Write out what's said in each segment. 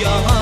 ya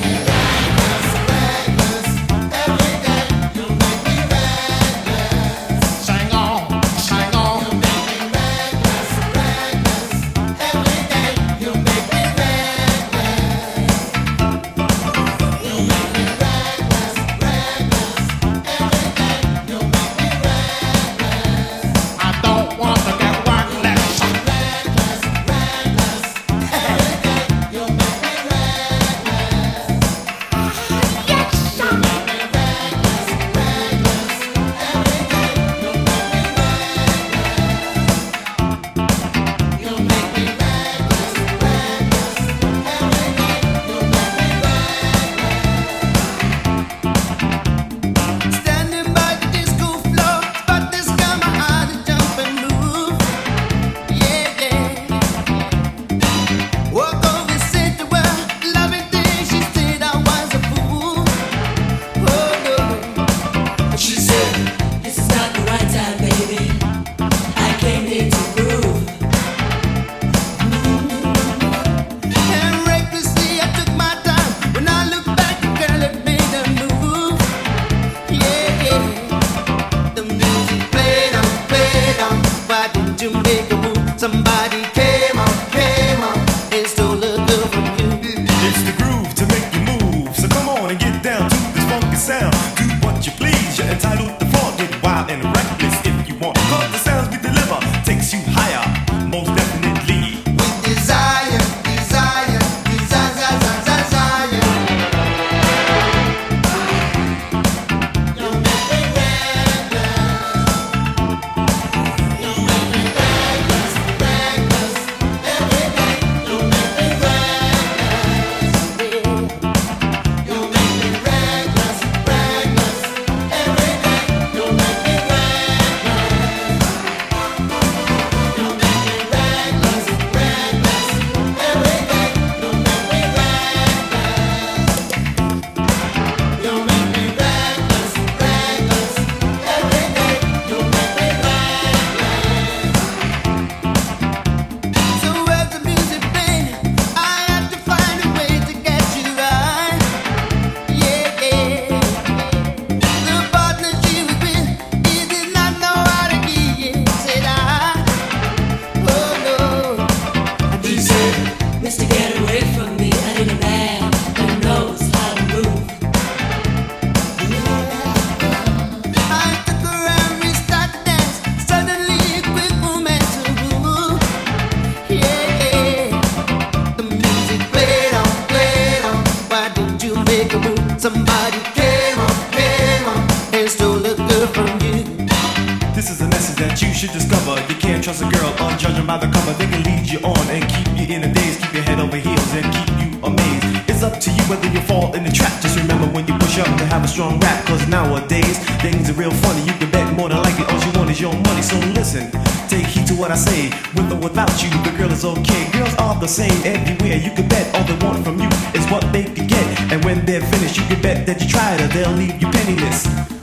should discover you can't trust a girl on judging by the cover. They can lead you on and keep you in a daze, keep your head over heels and keep you amazed. It's up to you whether you fall in the trap. Just remember when you push up to have a strong rap, cause nowadays things are real funny. You can bet more than likely all you want is your money. So listen, take heed to what I say. With or without you, the girl is okay. Girls are the same everywhere. You can bet all they want from you is what they can get. And when they're finished, you can bet that you tried or they'll leave you penniless.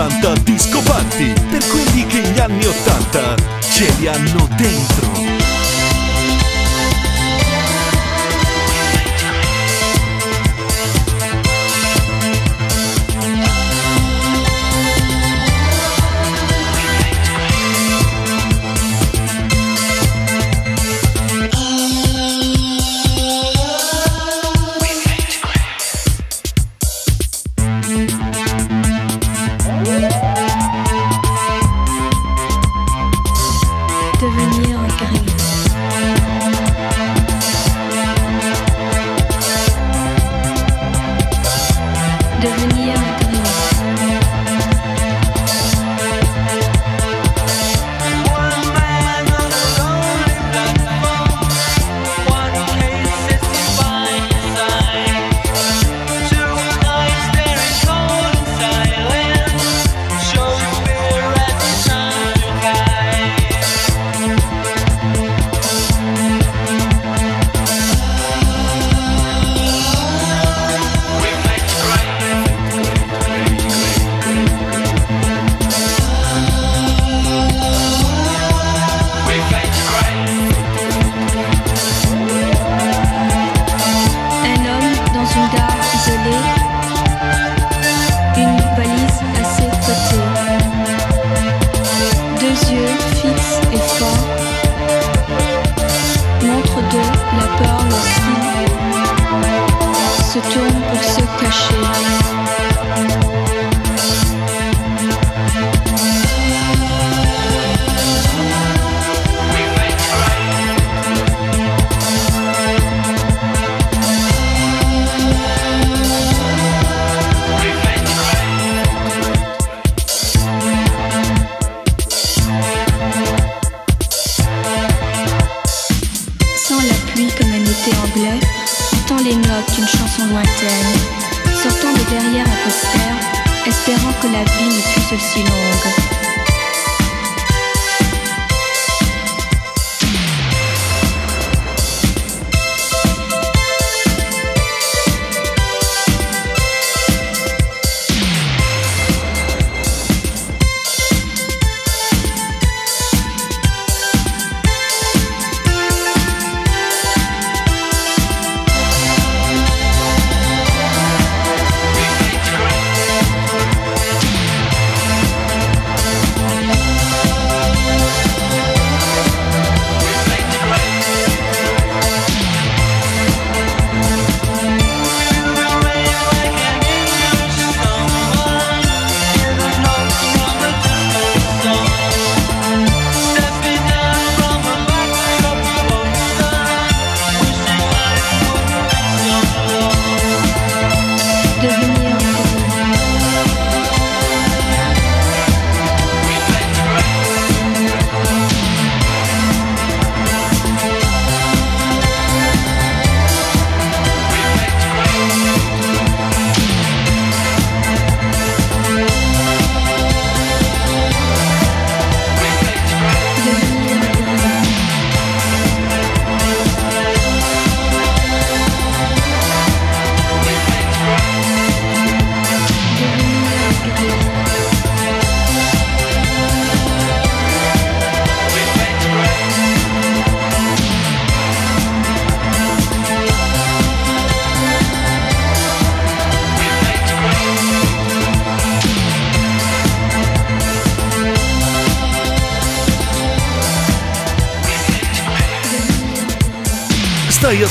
80 discopanti per quelli che gli anni 80 ce li hanno dentro.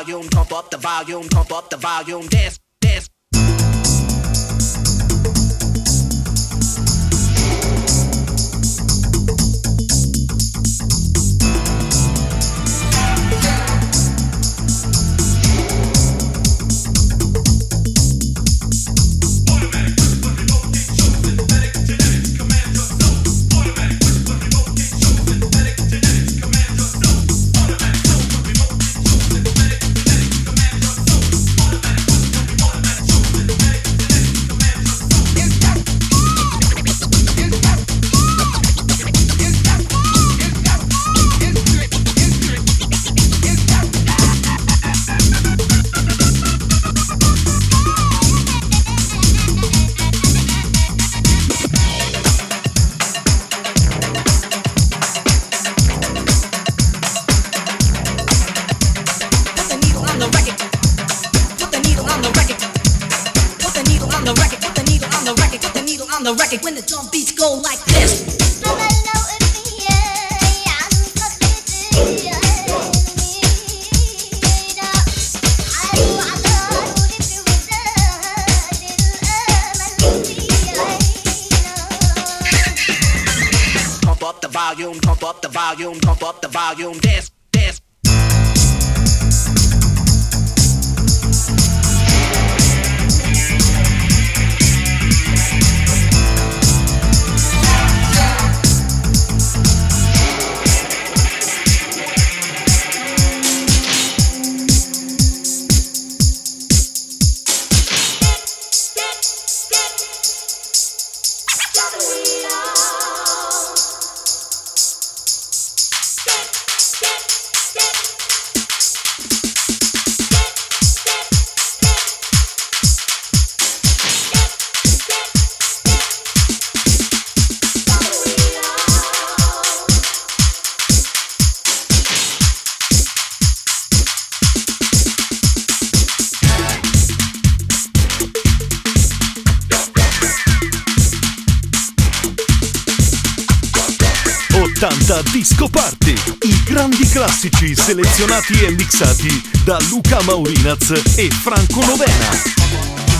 volume, pump up the volume, pump up the volume, dance. On the record. When the drum beats go like this. Pump up the volume, pump up the volume, pump up the volume, dance, classici selezionati e mixati da Luca Maurinaz e Franco Novena.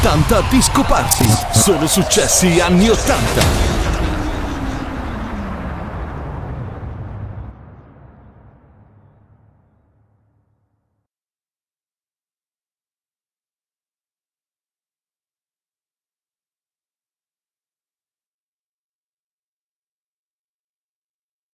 80 Disco Party. Solo successi anni 80.